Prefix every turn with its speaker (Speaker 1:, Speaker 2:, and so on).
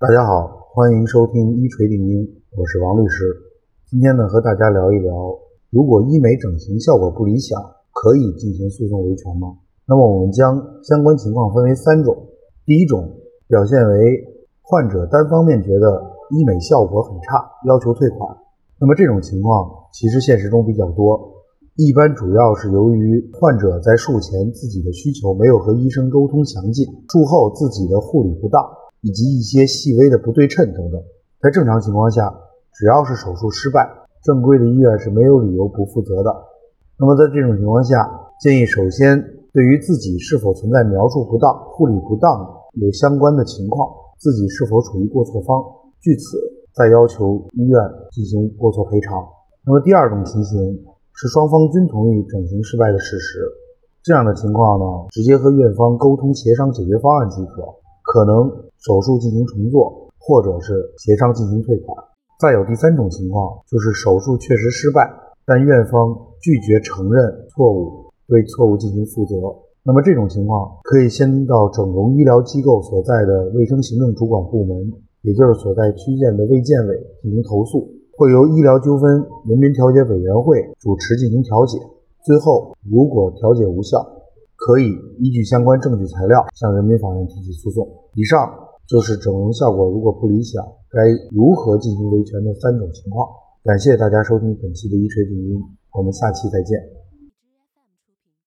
Speaker 1: 大家好，欢迎收听一锤定音，我是王律师。今天呢，和大家聊一聊，如果医美整形效果不理想，可以进行诉讼维权吗？那么我们将相关情况分为三种。第一种表现为患者单方面觉得医美效果很差，要求退款。那么这种情况其实现实中比较多，一般主要是由于患者在术前自己的需求没有和医生沟通详尽，术后自己的护理不当，以及一些细微的不对称等等。在正常情况下，只要是手术失败，正规的医院是没有理由不负责的。那么在这种情况下，建议首先对于自己是否存在描述不当、护理不当有相关的情况，自己是否处于过错方，据此。再要求医院进行过错赔偿。那么第二种情形是双方均同意整形失败的事实，这样的情况呢，直接和院方沟通协商解决方案即可，可能手术进行重做，或者是协商进行退款。再有第三种情况，就是手术确实失败，但院方拒绝承认错误，对错误进行负责。那么这种情况可以先到整容医疗机构所在的卫生行政主管部门。也就是所在区县的卫健委进行投诉，会由医疗纠纷人民调解委员会主持进行调解。最后，如果调解无效，可以依据相关证据材料向人民法院提起诉讼。以上就是整容效果如果不理想，该如何进行维权的三种情况。感谢大家收听本期的一锤定音，我们下期再见。